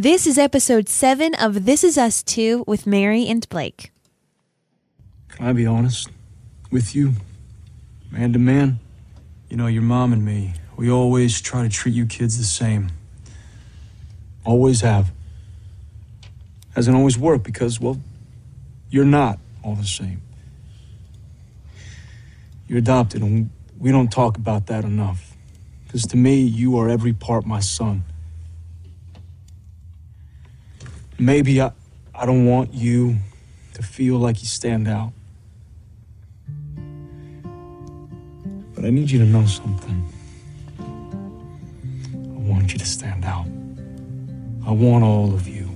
This is episode seven of This Is Us 2 with Mary and Blake. Can I be honest with you, man to man? You know, your mom and me, we always try to treat you kids the same. Always have. Hasn't always worked because, well, you're not all the same. You're adopted, and we don't talk about that enough. Because to me, you are every part my son. Maybe I, I don't want you to feel like you stand out. But I need you to know something. I want you to stand out. I want all of you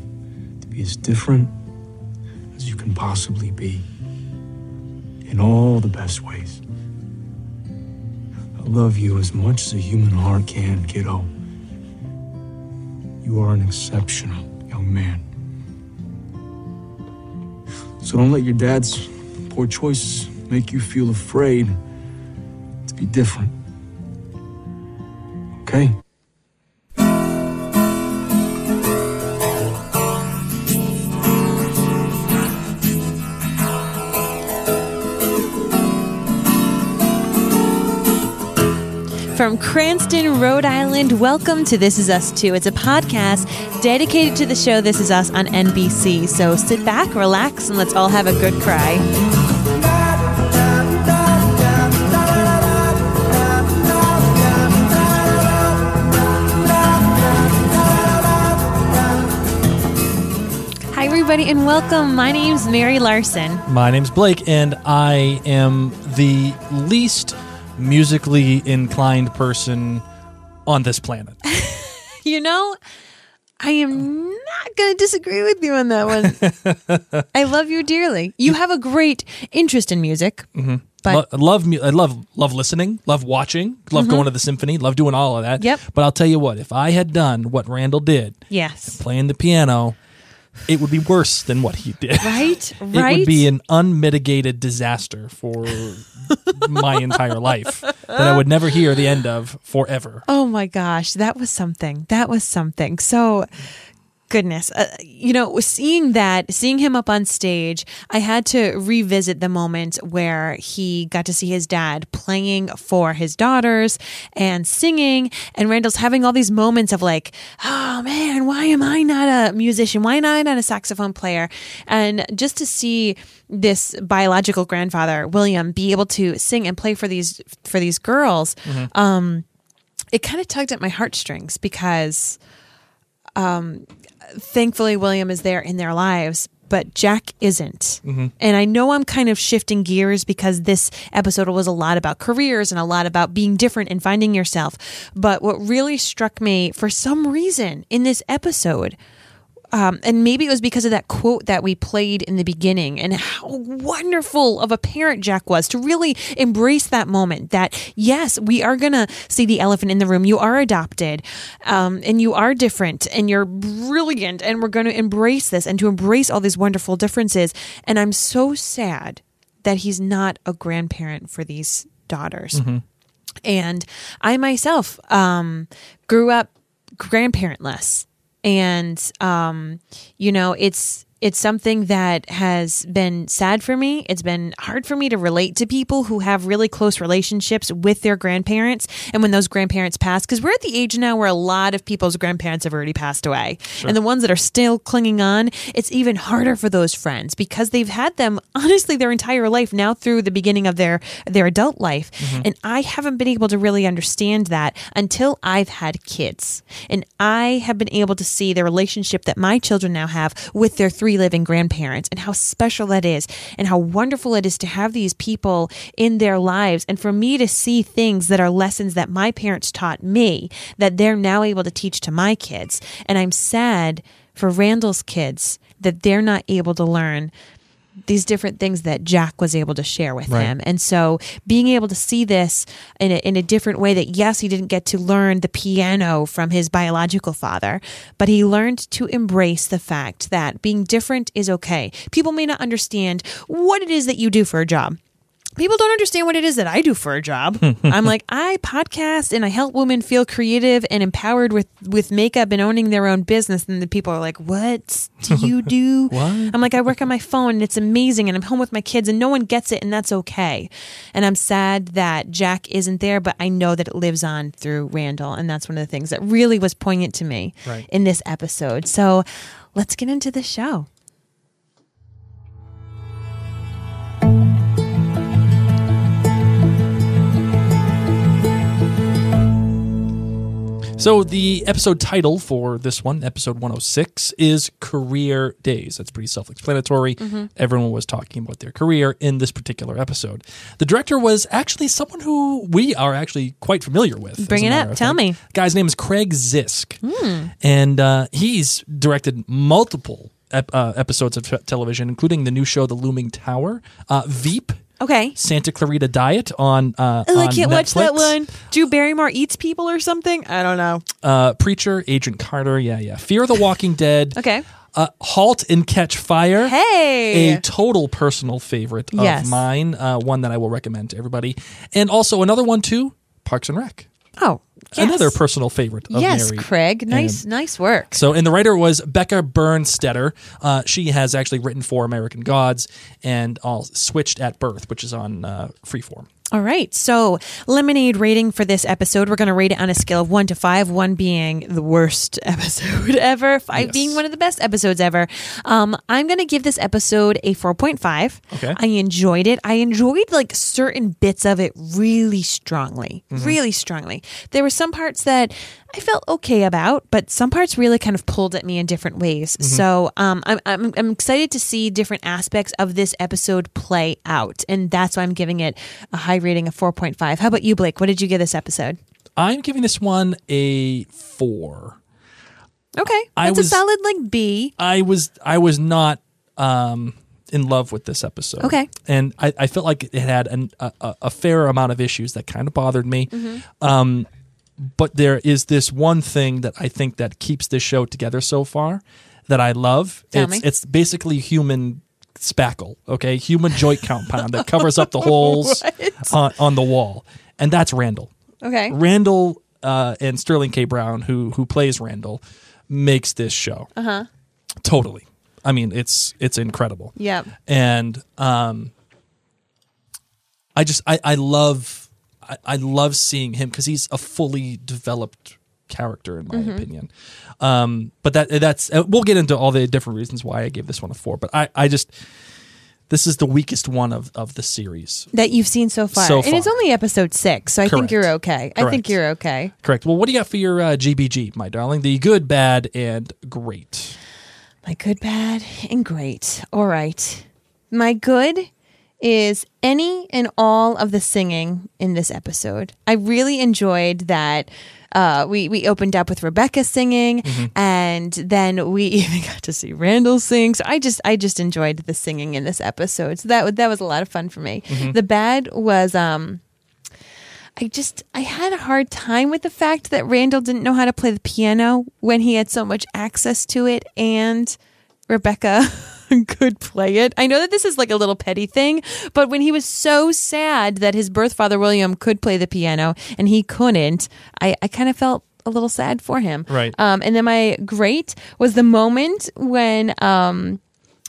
to be as different as you can possibly be in all the best ways. I love you as much as a human heart can, kiddo. You are an exceptional young man. So don't let your dad's poor choices make you feel afraid to be different. Okay? From Cranston, Rhode Island, welcome to This Is Us 2. It's a podcast dedicated to the show This Is Us on NBC. So sit back, relax, and let's all have a good cry. Hi, everybody, and welcome. My name's Mary Larson. My name's Blake, and I am the least musically inclined person on this planet. You know, I am not going to disagree with you on that one. I love you dearly. You have a great interest in music, but Lo- I love I love love listening, love watching, love going to the symphony, love doing all of that. Mm-hmm. Yep. But I'll tell you what, if I had done what Randall did, yes, playing the piano, it would be worse than what he did. right, Right. It would be an unmitigated disaster for my entire life that I would never hear the end of forever. Oh my gosh, that was something. That was something. So, goodness, uh, you know, seeing that, seeing him up on stage, I had to revisit the moment where he got to see his dad playing for his daughters and singing, and Randall's having all these moments of like, oh man, why am I not a musician? Why am I not a saxophone player? And just to see this biological grandfather William be able to sing and play for these for these girls um it kind of tugged at my heartstrings because um thankfully William is there in their lives but Jack isn't. Mm-hmm. And I know I'm kind of shifting gears because this episode was a lot about careers and a lot about being different and finding yourself. But what really struck me for some reason in this episode um, and maybe it was because of that quote that we played in the beginning and how wonderful of a parent Jack was to really embrace that moment that yes we are gonna see the elephant in the room. You are adopted um, and you are different and you're brilliant and we're gonna embrace this and to embrace all these wonderful differences. And I'm so sad that he's not a grandparent for these daughters. And I myself um, grew up grandparentless, and um, you know, it's it's something that has been sad for me. It's been hard for me to relate to people who have really close relationships with their grandparents, and when those grandparents pass, because we're at the age now where a lot of people's grandparents have already passed away, and the ones that are still clinging on, it's even harder for those friends because they've had them honestly their entire life now through the beginning of their their adult life, mm-hmm. and I haven't been able to really understand that until I've had kids, and I have been able to see the relationship that my children now have with their three living grandparents and how special that is and how wonderful it is to have these people in their lives and for me to see things that are lessons that my parents taught me that they're now able to teach to my kids. And I'm sad for Randall's kids that they're not able to learn these different things that Jack was able to share with Right. him. And so being able to see this in a, in a different way that yes, he didn't get to learn the piano from his biological father, but he learned to embrace the fact that being different is okay. People may not understand what it is that you do for a job. People don't understand what it is that I do for a job. I'm like, I podcast and I help women feel creative and empowered with with makeup and owning their own business. And the people are like, "What do you do?" What? I'm like, I work on my phone and it's amazing, and I'm home with my kids, and no one gets it, and that's okay. And I'm sad that Jack isn't there, but I know that it lives on through Randall, and that's one of the things that really was poignant to me Right. in this episode. So let's get into the show. So the episode title for this one, episode 106, is Career Days. That's pretty self-explanatory. Mm-hmm. Everyone was talking about their career in this particular episode. The director was actually someone who we are actually quite familiar with. Bring it up. Tell me. Guy's name is Craig Zisk, and uh, he's directed multiple ep- uh, episodes of t- television, including the new show The Looming Tower, uh, Veep. Okay. Santa Clarita Diet on uh, Oh, I on can't watch that one. Drew Barrymore eats people or something? I don't know. uh, Preacher, Agent Carter, yeah, yeah. Fear the Walking Dead. Okay. Uh, halt and Catch Fire. Hey. A total personal favorite of Yes. mine, uh, one that I will recommend to everybody. And also another one too, Parks and Rec. oh, yes. Another personal favorite of Yes, Mary. Craig. Nice, And- nice work. So, and the writer was Bekah Brunstetter. Uh, she has actually written for American Gods and all switched at birth, which is on uh, Freeform. All right. So, lemonade rating for this episode, we're going to rate it on a scale of one to five, one being the worst episode ever, five Yes. being one of the best episodes ever. Um, I'm going to give this episode a 4.5. Okay. I enjoyed it. I enjoyed like certain bits of it really strongly, Mm-hmm. really strongly. There were some parts that I felt okay about, but some parts really kind of pulled at me in different ways. Mm-hmm. So um, I'm, I'm, I'm excited to see different aspects of this episode play out. And that's why I'm giving it a high rating of 4.5. How about you, Blake? What did you give this episode? I'm giving this one a four. Okay. I That's was- a solid like B. I was I was not um, in love with this episode. Okay. and I, I felt like it had an, a, a a fair amount of issues that kind of bothered me. Mm-hmm. Um, but there is this one thing that I think that keeps this show together so far that I love. Tell it's me. it's basically human spackle, okay, human joint compound that covers up the holes on, on the wall, and that's Randall. Okay. Randall uh, and Sterling K. Brown, who who plays Randall, makes this show. Uh huh. Totally. I mean, it's it's incredible. Yeah. And um, I just I I love I, I love seeing him because he's a fully developed character in my opinion. Um, but that that's uh, we'll get into all the different reasons why I gave this one a four. But I I just this is the weakest one of of the series. That you've seen so far. So And it's only episode six, so I think you're okay. I think you're okay. Correct. Well, what do you got for your uh, GBG, my darling? The good, bad, and great. My good, bad, and great. All right. My good is any and all of the singing in this episode. I really enjoyed that. Uh, we we opened up with Rebecca singing, and then we even got to see Randall sing. So I just I just enjoyed the singing in this episode. So that that was a lot of fun for me. The bad was um. I just I had a hard time with the fact that Randall didn't know how to play the piano when he had so much access to it and Rebecca could play it. I know that this is like a little petty thing, but when he was so sad that his birth father William could play the piano and he couldn't, I, I kind of felt a little sad for him. Right. Um, and then my great was the moment when um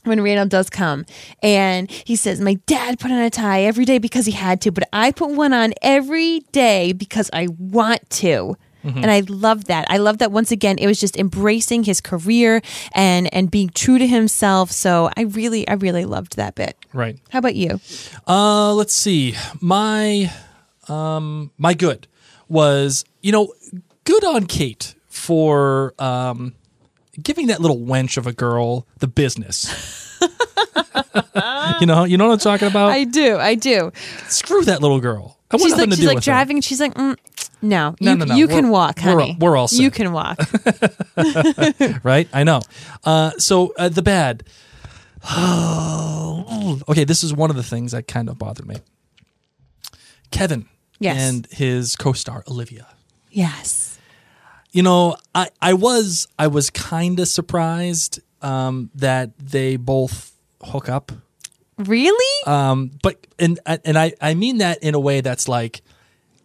when Randall does come and he says, My dad put on a tie every day because he had to, but I put one on every day because I want to. And I love that. I love that once again, it was just embracing his career and and being true to himself. So I really, I really loved that bit. Right. How about you? Uh, let's see. My um my good was, you know, good on Kate for um giving that little wench of a girl the business. you know, you know what I'm talking about? I do, I do. Screw that little girl. I want She's nothing like to she's do like with her. driving and she's like, mm, no, No, you, no, no. you We're- can walk, we're- honey. we're all You can walk. right? I know. Uh, so uh, the bad. okay, this is one of the things that kind of bothered me. Kevin Yes. and his co-star Olivia. yes. You know, I I was I was kind of surprised um, that they both hook up Really? Um, but and and I I mean that in a way that's like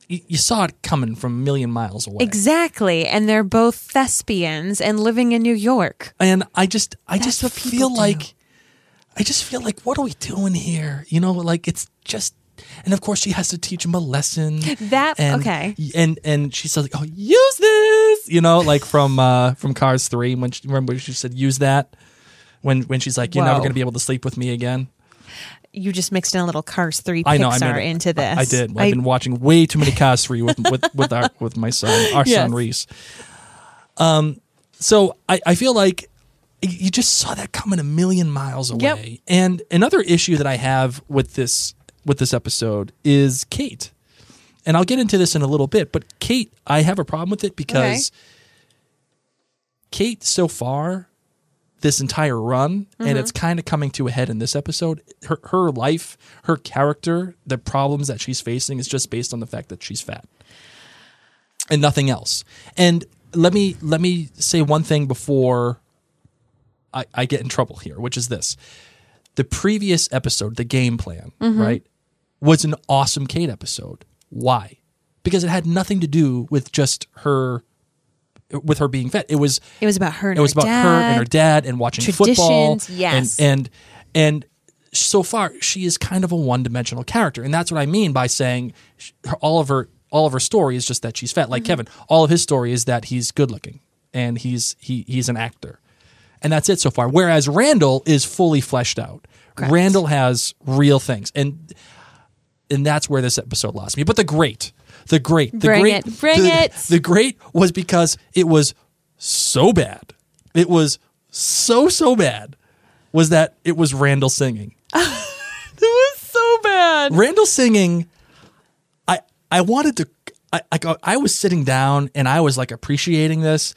you, saw it coming from a million miles away. exactly. And they're both thespians and living in New York. and I just I That's just feel do. like I just feel like what are we doing here? You know, like it's just and of course she has to teach him a lesson. That- and, okay. And and she says, "Oh, use this," you know, like from uh from Cars Three when she, remember she said, "Use that." When when she's like, "You're never going to be able to sleep with me again." You just mixed in a little Cars 3 I know. I Pixar made into this. I, I did. I've been watching way too many Cars Three with with with our with my son, our son Reese. Um, so I I feel like you just saw that coming a million miles away. Yep. And another issue that I have with this with this episode is Kate. And I'll get into this in a little bit, but Kate, I have a problem with it because Kate so far this entire run and mm-hmm. it's kind of coming to a head in this episode. Her her life, her character, the problems that she's facing is just based on the fact that she's fat. And nothing else. And let me let me say one thing before I, I get in trouble here, which is this. The previous episode, the game plan, mm-hmm. right, was an awesome Kate episode. Why? Because it had nothing to do with just her with her being fat. It was It was about her and it was her about dad. her and her dad and watching football. Yes. And and and so far she is kind of a one-dimensional character. And that's what I mean by saying all of her all of her story is just that she's fat. Mm-hmm. Like Kevin, all of his story is that he's good looking and he's he he's an actor. And that's it so far. Whereas Randall is fully fleshed out. Correct. Randall has real things. And and that's where this episode lost me. But the great, the great, the Bring great, it, bring the- it. The great was because it was so bad. It was so so bad. Was that it was Randall singing? It was so bad. Randall singing. I I wanted to. I, I I was sitting down and I was like appreciating this,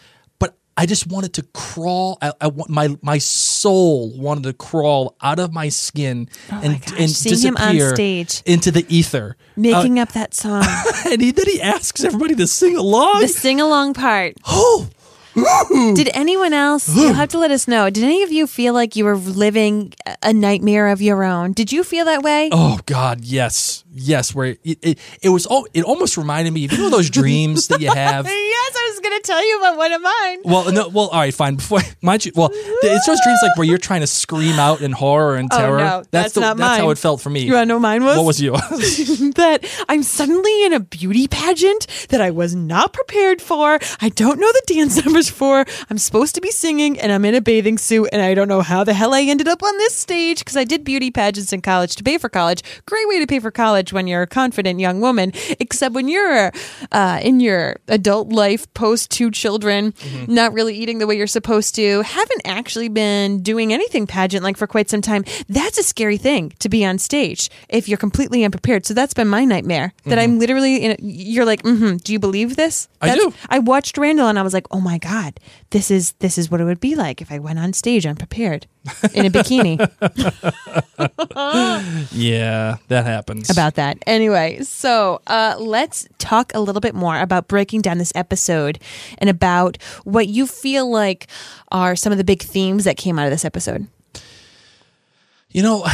I just wanted to crawl. I, I want my my soul wanted to crawl out of my skin and Oh my gosh, and him on disappear stage. into the ether. Making Uh, up that song. and he, then he asks everybody to sing along. the sing along part. oh, Did anyone else, you'll have to let us know, did any of you feel like you were living a nightmare of your own? Did you feel that way? Oh God, yes, yes. Where it it, it was all it almost reminded me. of You know those dreams that you have. Yes, I was going to tell you about one of mine. Well, no, well, all right, fine. Before mind you, well, it's those dreams like where you're trying to scream out in horror and Oh, terror. no, that's the, not that's how it felt for me. You want to know mine was? what was yours? that I'm suddenly in a beauty pageant that I was not prepared for. I don't know the dance numbers for. I'm supposed to be singing and I'm in a bathing suit and I don't know how the hell I ended up on this stage because I did beauty pageants in college to pay for college. Great way to pay for college when you're a confident young woman, except when you're uh, in your adult life, post two children, not really eating the way you're supposed to, haven't actually been doing anything pageant like for quite some time. That's a scary thing to be on stage if you're completely unprepared. So that's been my nightmare. That I'm literally in. A, you're like, mm-hmm, do you believe this? I do. I watched Randall and I was like, oh my god, this is this is what it would be like if I went on stage unprepared in a bikini. yeah, that happens. about that. Anyway, so uh, let's talk a little bit more about breaking down this episode and about what you feel like are some of the big themes that came out of this episode. you know,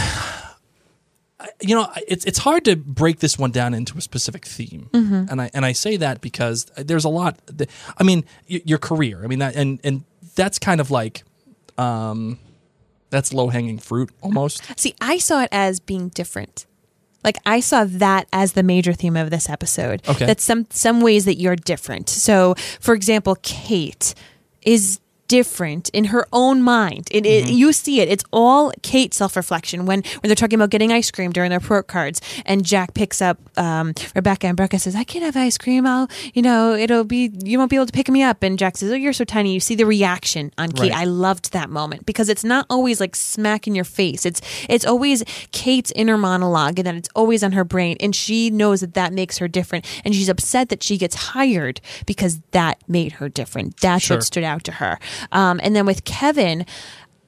you know, it's it's hard to break this one down into a specific theme, Mm-hmm. and I and I say that because there's a lot. that- I mean, y- your career. I mean, that and and that's kind of like, um, that's low hanging fruit almost. See, I saw it as being different. Like I saw that as the major theme of this episode. Okay. That some some ways that you're different. So, for example, Kate is different in her own mind. It, it you see it. It's all Kate self-reflection when when they're talking about getting ice cream during their report cards and Jack picks up um, Rebecca and Rebecca says, "I can't have ice cream. I'll, you know, it'll be you won't be able to pick me up." And Jack says, "Oh, you're so tiny." You see the reaction on Kate. Right. I loved that moment because it's not always like smack in your face. It's it's always Kate's inner monologue and that it's always on her brain and she knows that that makes her different and she's upset that she gets hired because that made her different. That's Sure. what stood out to her. Um, and then with Kevin,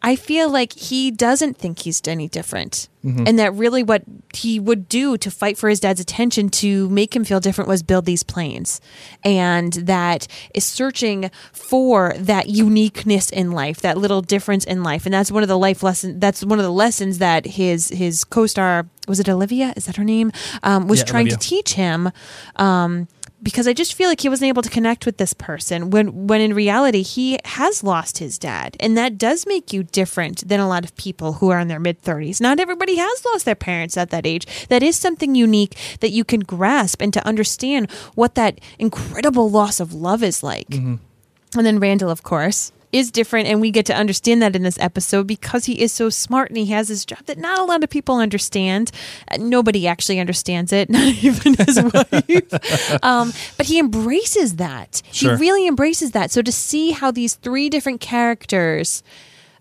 I feel like he doesn't think he's any different. Mm-hmm. And that really what he would do to fight for his dad's attention to make him feel different was build these planes. And that is searching for that uniqueness in life, that little difference in life. And that's one of the life lessons that's one of the lessons that his his co-star was it Olivia? Is that her name? Um, was Yeah, trying Olivia. to teach him. Um, because I just feel like he wasn't able to connect with this person when when in reality he has lost his dad and that does make you different than a lot of people who are in their mid 30s. Not everybody has lost their parents at that age. That is something unique that you can grasp and to understand what that incredible loss of love is like. Mm-hmm. And then Randall, of course, is different, and we get to understand that in this episode because he is so smart and he has this job that not a lot of people understand. Uh, nobody actually understands it, not even his wife. Um, but he embraces that. Sure. He really embraces that. So to see how these three different characters,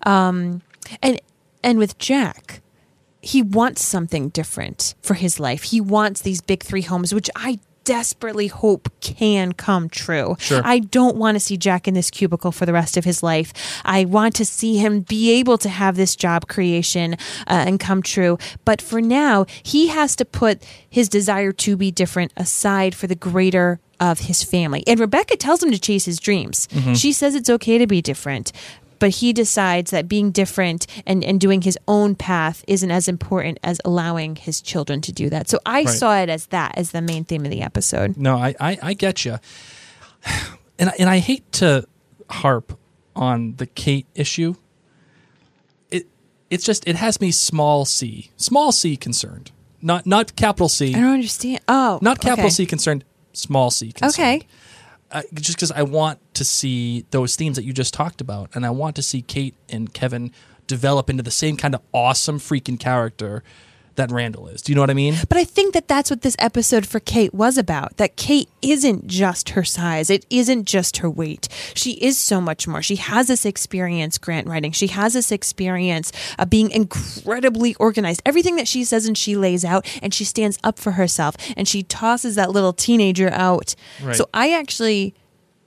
um, and and with Jack, he wants something different for his life. He wants these big three homes, which I desperately hope can come true. Sure. I don't want to see Jack in this cubicle for the rest of his life. I want to see him be able to have this job creation uh, and come true. But for now, he has to put his desire to be different aside for the greater of his family. And Rebecca tells him to chase his dreams. She says it's okay to be different. But he decides that being different and, and doing his own path isn't as important as allowing his children to do that. So I Right. saw it as that as the main theme of the episode. No, I, I, I get you, and I- and I hate to harp on the Kate issue. It it's just it has me small c small c concerned, not not capital C, I don't understand. Oh, not capital okay. C concerned, small c concerned. Okay. Uh, just because I want to see those themes that you just talked about, and I want to see Kate and Kevin develop into the same kind of awesome freaking character that Randall is. Do you know what I mean? But I think that that's what this episode for Kate was about. That Kate isn't just her size. It isn't just her weight. She is so much more. She has this experience grant writing. She has this experience of being incredibly organized. Everything that she says and she lays out and she stands up for herself and she tosses that little teenager out. Right. So I actually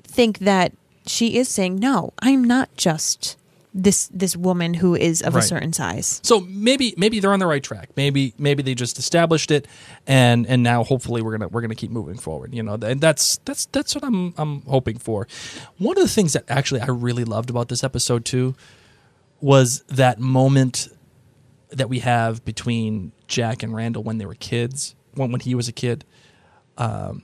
think that she is saying, no, I'm not just this this woman who is of a certain size. So maybe maybe they're on the right track. Maybe maybe they just established it, and and now hopefully we're gonna we're gonna keep moving forward. You know, and that's that's that's what I'm I'm hoping for. One of the things that actually I really loved about this episode too was that moment that we have between Jack and Randall when they were kids, when when he was a kid, um,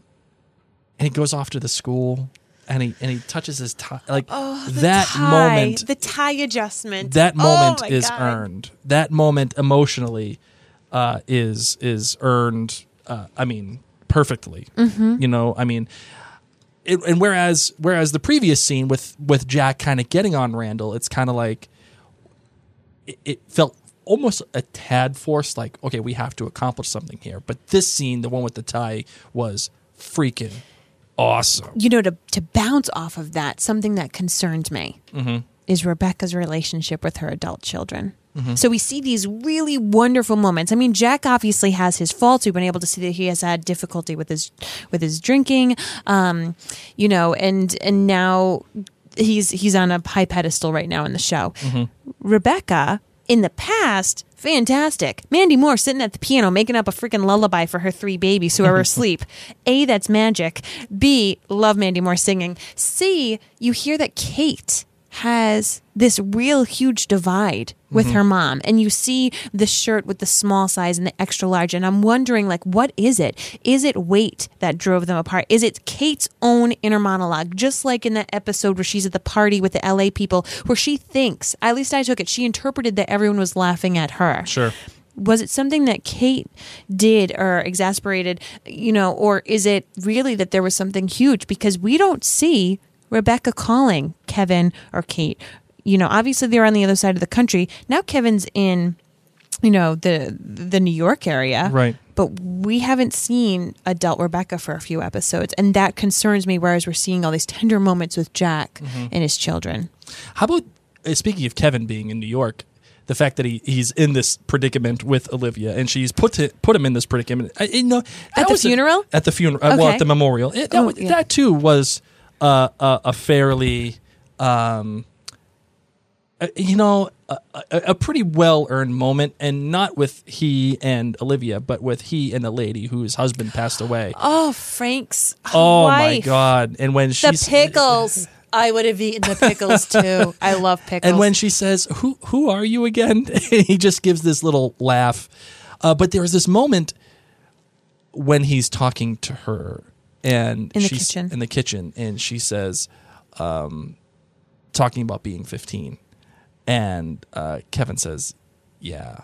and he goes off to the school. And he and he touches his tie like Oh, that tie, moment the tie adjustment. that Oh moment my is God. earned. That moment emotionally uh, is is earned. Uh, I mean, perfectly. Mm-hmm. You know, I mean, it, and whereas whereas the previous scene with with Jack kind of getting on Randall, it's kind of like it, it felt almost a tad forced. Like, okay, we have to accomplish something here. But this scene, the one with the tie, was freaking awesome. you know, to to bounce off of that, something that concerned me Mm-hmm. is Rebecca's relationship with her adult children. So we see these really wonderful moments. I mean, Jack obviously has his faults. We've been able to see that he has had difficulty with his with his drinking, um, you know, and and now he's he's on a high pedestal right now in the show. Rebecca in the past, fantastic. Mandy Moore sitting at the piano making up a freaking lullaby for her three babies who are asleep. A, that's magic. B, love Mandy Moore singing. C, you hear that Kate has this real huge divide with mm-hmm. her mom and you see the shirt with the small size and the extra large and I'm wondering like what is it? Is it weight that drove them apart? Is it Kate's own inner monologue just like in that episode where she's at the party with the LA people where she thinks, at least I took it, she interpreted that everyone was laughing at her Sure. was it something that Kate did or exasperated, you know, or is it really that there was something huge? Because we don't see Rebecca calling Kevin or Kate. You know, obviously they're on the other side of the country. Now Kevin's in, you know, the the New York area. Right. But we haven't seen adult Rebecca for a few episodes. And that concerns me, whereas we're seeing all these tender moments with Jack and his children. How about uh, speaking of Kevin being in New York, the fact that he, he's in this predicament with Olivia and she's put put him in this predicament. I, you know, At the was a- funeral? at the funeral, uh, well, at the memorial. It, that, Oh, yeah. that too was uh, a, a fairly. Um, uh, you know, a, a, a pretty well earned moment, and not with he and Olivia, but with he and a lady whose husband passed away. Oh, Frank's Oh my god! And when she The pickles. I would have eaten the pickles too. I love pickles. And when she says, "Who who are you again?" he just gives this little laugh. Uh, but there is this moment when he's talking to her, and In the she's kitchen. in the kitchen, and she says, um, talking about being fifteen, and uh, Kevin says, "Yeah,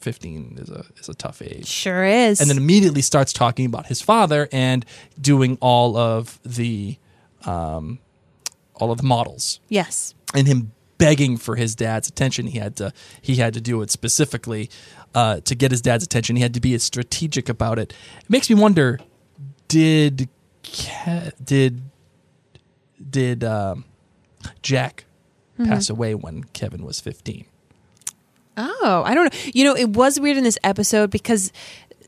fifteen is a is a tough age." sure is. and then immediately starts talking about his father and doing all of the um, all of the models yes. and him begging for his dad's attention. He had to he had to do it specifically uh, to get his dad's attention. He had to be as strategic about it. It makes me wonder: Did did did um, Jack Mm-hmm. pass away when Kevin was fifteen? Oh, I don't know. You know, it was weird in this episode because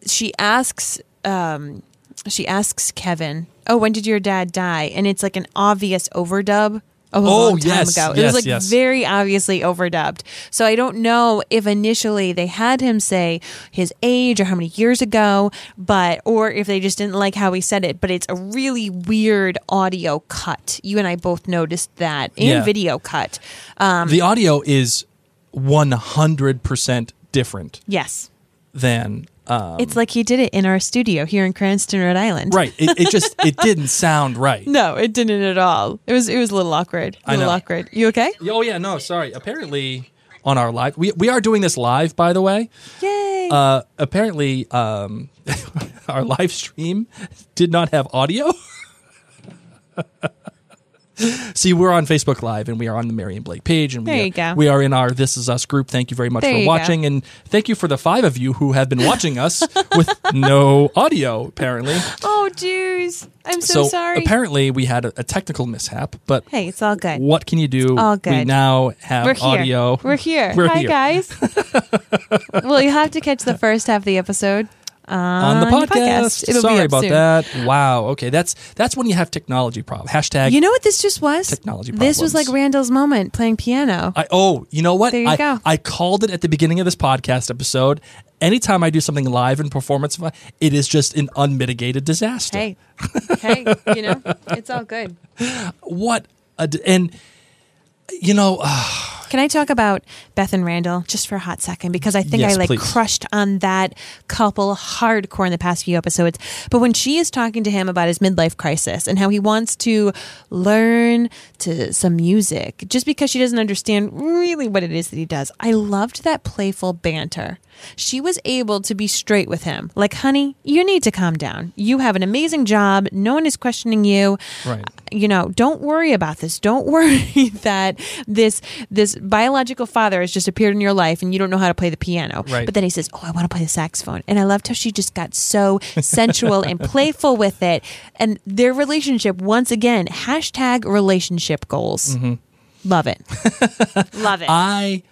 she asks um she asks Kevin, "Oh, when did your dad die?" And it's like an obvious overdub a Oh, long time yes, ago. it yes, was like yes. very obviously overdubbed. So I don't know if initially they had him say his age or how many years ago, but or if they just didn't like how he said it. But it's a really weird audio cut. You and I both noticed that in Yeah. video cut. Um, the audio is one hundred percent different yes. than um, It's like he did it in our studio here in Cranston, Rhode Island. right. It, it just it didn't sound right. No, it didn't at all. It was it was a little awkward. A little awkward. You okay? Oh yeah, no, sorry. Apparently, on our live, we we are doing this live, by the way. Yay. Uh, apparently, um, our live stream did not have audio. See, we're on Facebook Live and we are on the Mary and Blake page, and we There are, you go. we are in our This Is Us group. Thank you very much There for you go. watching, and thank you for the five of you who have been watching us with no audio. Apparently, oh, jeez. I'm so, sorry. apparently we had a, a technical mishap, but hey, it's all good. what can you do? All good. We now have We're here. audio. We're here. We're Hi, here. guys. well, you have to catch the first half of the episode on the your podcast. It'll Sorry be about soon. that. Wow. Okay, that's that's when you have technology problem. Hashtag. You know what this just was? Technology This was like. Randall's moment playing piano. I, oh, you know what? There you I, go. I called it at the beginning of this podcast episode. Anytime I do something live in performance, it is just an unmitigated disaster. hey, hey, you know, it's all good. What? A, and you know, uh, Can I talk about Beth and Randall just for a hot second? Because I think Yes, I like please. crushed on that couple hardcore in the past few episodes. But when she is talking to him about his midlife crisis and how he wants to learn to some music just because she doesn't understand really what it is that he does, I loved that playful banter. She was able to be straight with him. Like, honey, you need to calm down. You have an amazing job. No one is questioning you right. you know don't worry about this don't worry that this this biological father has just appeared in your life and you don't know how to play the piano. Right. but then he says oh i want to play the saxophone. And i loved how she just got so sensual and playful with it. And their relationship once again hashtag relationship goals. Mm-hmm. Love it. Love it. I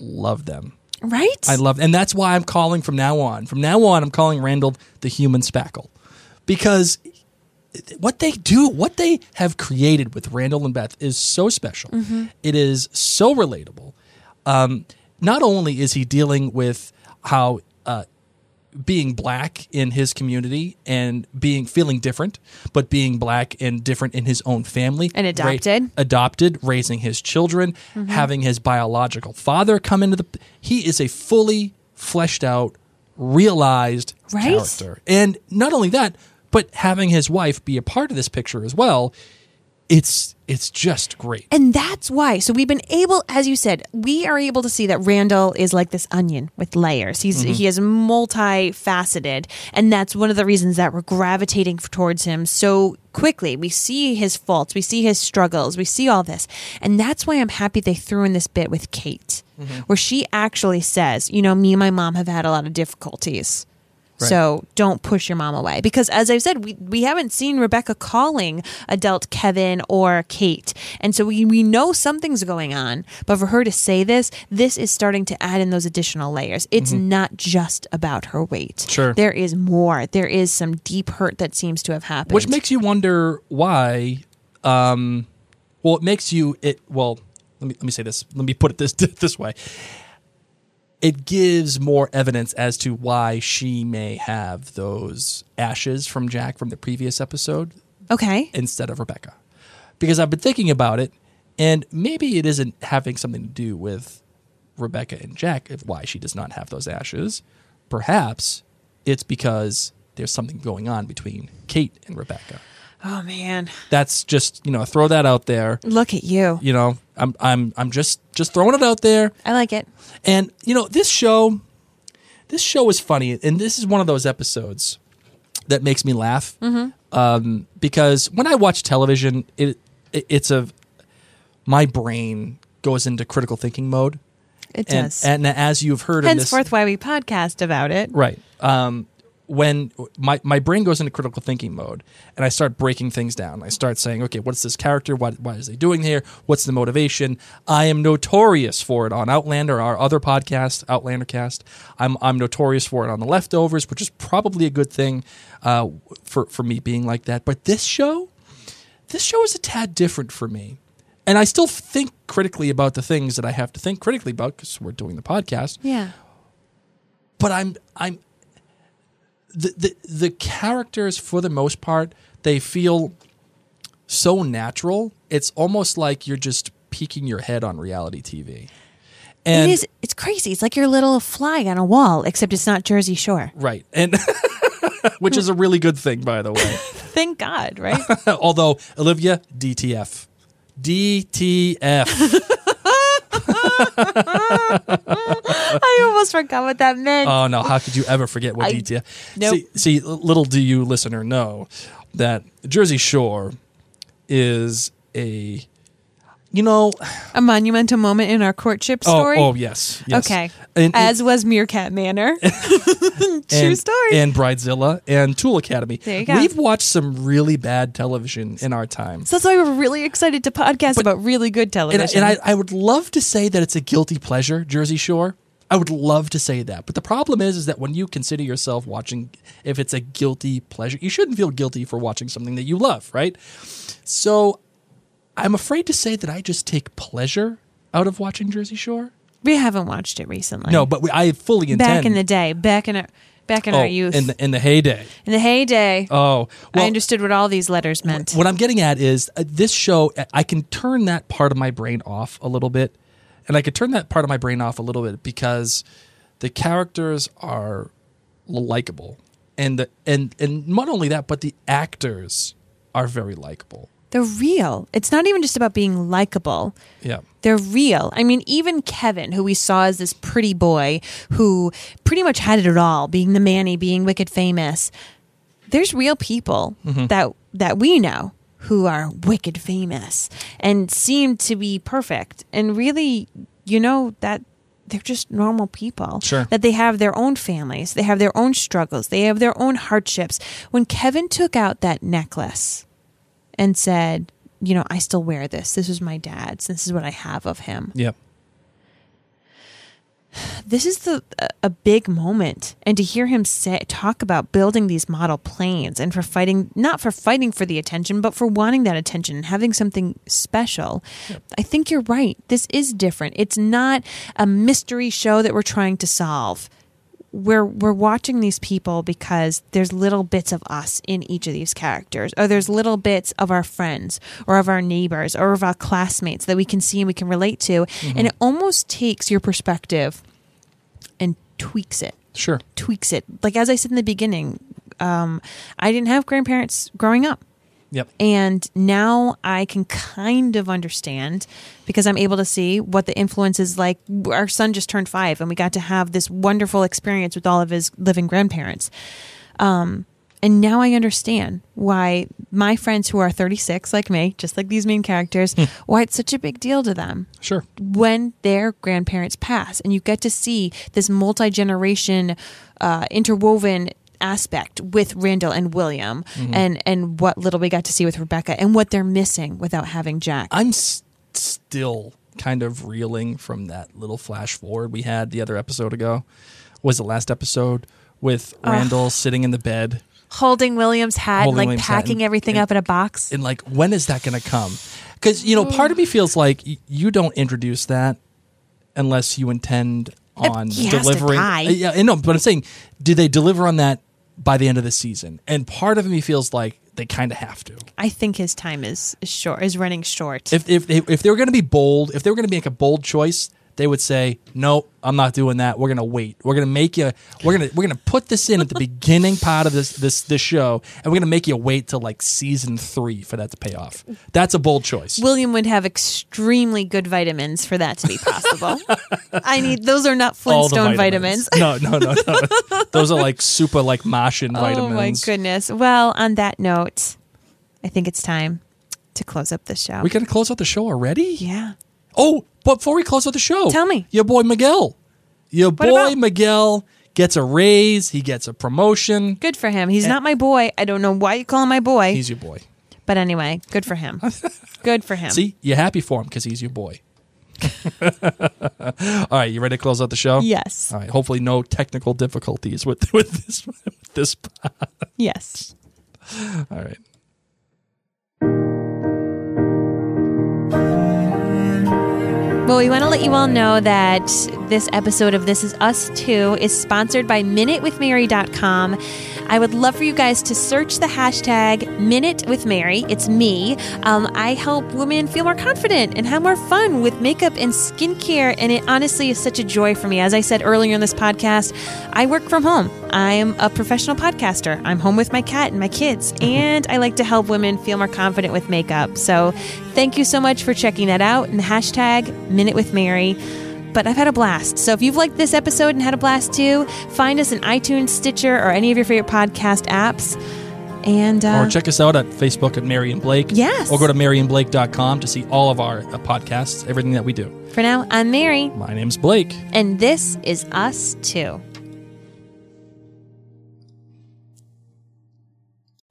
love them. right? I love, and that's why I'm calling from now on. From now on, I'm calling Randall the human spackle. Because what they do, what they have created with Randall and Beth is so special. It is so relatable. Um, not only is he dealing with how uh, being black in his community and being feeling different, but being black and different in his own family And adopted. adopted, raising his children, Mm-hmm. having his biological father come into the. He is a fully fleshed out, realized Right? character, and not only that, but having his wife be a part of this picture as well. It's it's just great. And that's why. So we've been able, as you said, we are able to see that Randall is like this onion with layers. He's mm-hmm. he is multifaceted, and that's one of the reasons that we're gravitating towards him so quickly. We see his faults, we see his struggles, we see all this, and that's why I'm happy they threw in this bit with Kate, mm-hmm. where she actually says, "You know, me and my mom have had a lot of difficulties." Right. So don't push your mom away because, as I've said, we, we haven't seen Rebecca calling adult Kevin or Kate, and so we we know something's going on. But for her to say this, this is starting to add in those additional layers. It's not just about her weight. Mm-hmm. Sure. there is more. There is some deep hurt that seems to have happened. which makes you wonder why um well it makes you it well let me let me say this. Let me put it this this way. It gives more evidence as to why she may have those ashes from Jack from the previous episode Okay. instead of Rebecca. Because I've been thinking about it, and maybe it isn't having something to do with Rebecca and Jack of why she does not have those ashes. Perhaps it's because there's something going on between Kate and Rebecca. Oh man, That's just you know throw that out there. look at you. You know I'm I'm I'm just just throwing it out there. I like it. And you know, this show this show is funny and this is one of those episodes that makes me laugh. Um, because when I watch television, it, it it's a my brain goes into critical thinking mode. It And, does. and as you've heard in this Henceforth, why we podcast about it. Right. Um, when my, my brain goes into critical thinking mode and I start breaking things down, I start saying, okay, what's this character? What, what is they doing here? What's the motivation? I am notorious for it on Outlander, our other podcast, Outlander cast. I'm, I'm notorious for it on The Leftovers, which is probably a good thing uh, for, for me being like that. But this show, this show is a tad different for me. And I still think critically about the things that I have to think critically about because we're doing the podcast Yeah. but I'm I'm the, the the characters for the most part they feel so natural. It's almost like you're just peeking your head on reality TV. And it is. It's crazy. It's like your little flag on a wall, except it's not Jersey Shore. right. And which is a really good thing by the way. Thank God, right? Although Olivia DTF. DTF. I almost forgot what that meant. Oh no! How could you ever forget what I- DTF? Nope. See, see, little do you listener know that Jersey Shore is a, you know, a monumental moment in our courtship oh, story. oh yes, yes. Okay. And, As was Meerkat Manor. True and, story. And Bridezilla and Tool Academy. There you go. We've watched some really bad television in our time. so that's why we're really excited to podcast about really good television. And I, I would love to say that it's a guilty pleasure, Jersey Shore. I would love to say that. But the problem is, is that when you consider yourself watching, if it's a guilty pleasure, you shouldn't feel guilty for watching something that you love, right? So I'm afraid to say that I just take pleasure out of watching Jersey Shore. we haven't watched it recently. No, but we, I fully intend. back in the day, back in our back in oh, our youth, in the, in the heyday. in the heyday. Oh, I understood what all these letters meant. What I'm getting at is uh, this show, I can turn that part of my brain off a little bit. And I could turn that part of my brain off a little bit because the characters are likable. And, the, and, and not only that, but the actors are very likable. They're real. It's not even just about being likable. Yeah. They're real. I mean, even Kevin, who we saw as this pretty boy who pretty much had it all, being the Manny, being wicked famous. There's real people mm-hmm. that that we know who are wicked famous and seem to be perfect. And really, you know, that they're just normal people. Sure. That they have their own families, they have their own struggles, they have their own hardships. When Kevin took out that necklace and said, you know, I still wear this. This is my dad's. This is what I have of him. Yep. This is the a- big moment, and to hear him say talk about building these model planes and for fighting not for fighting for the attention, but for wanting that attention and having something special. I think you're right. This is different. It's not a mystery show that we're trying to solve. We're we're watching these people because there's little bits of us in each of these characters, or there's little bits of our friends, or of our neighbors, or of our classmates that we can see and we can relate to, and it almost takes your perspective and tweaks it. Sure. tweaks it. Like as i said in the beginning um, i didn't have grandparents growing up Yep. and now i can kind of understand because i'm able to see what the influence is like our son just turned five and we got to have this wonderful experience with all of his living grandparents um, and now i understand why my friends who are 36 like me just like these main characters why it's such a big deal to them Sure. when their grandparents pass and you get to see this multi-generation uh, interwoven aspect with Randall and William and and what little we got to see with Rebecca and what they're missing without having Jack. I'm s- still kind of reeling from that little flash forward we had the other episode ago. Was the last episode with Randall sitting in the bed Holding William's hat, Holding like William's packing and- everything and- up in a box. and like when is that going to come because you know, part of me feels like y- you don't introduce that unless you intend on he has to delivering. Uh, Yeah, know, but I'm saying, do they deliver on that by the end of the season? And part of me feels like they kind of have to. I think his time is short, is running short. If if they, if they were going to be bold, if they were going to make a bold choice, they would say, "No, I'm not doing that. We're going to wait. We're going to make you. We're going to we're to put this in at the beginning part of this this this show, and we're going to make you wait till like season three for that to pay off. That's a bold choice. William would have extremely good vitamins for that to be possible. I need those are not Flintstone vitamins. No, no, no, no. Those are like super like Martian vitamins. Oh my goodness. Well, on that note, I think it's time to close up the show. We got to close out the show already. yeah. Oh, but before we close out the show, Tell me. your boy Miguel. Your boy about- Miguel gets a raise. He gets a promotion. Good for him. He's not my boy. I don't know why you call him my boy. He's your boy. but anyway, good for him. good for him. See, you're happy for him because he's your boy. All right, you ready to close out the show? Yes. All right. Hopefully, no technical difficulties with with this with this. Yes. All right. Well, we want to let you all know that this episode of This Is Us Too is sponsored by MinuteWithMary.com. I would love for you guys to search the hashtag Minute with Mary. It's me. Um, I help women feel more confident and have more fun with makeup and skincare. And it honestly is such a joy for me. As I said earlier in this podcast, I work from home. I am a professional podcaster. I'm home with my cat and my kids. And I like to help women feel more confident with makeup. So thank you so much for checking that out. And the hashtag Minute with Mary but I've had a blast. So if you've liked this episode and had a blast too, find us in iTunes, Stitcher, or any of your favorite podcast apps. And uh, or check us out at Facebook at Mary and Blake. Yes. Or go to maryandblake.com to see all of our uh, podcasts, everything that we do. for now, I'm Mary, My name's Blake. and this is Us Too.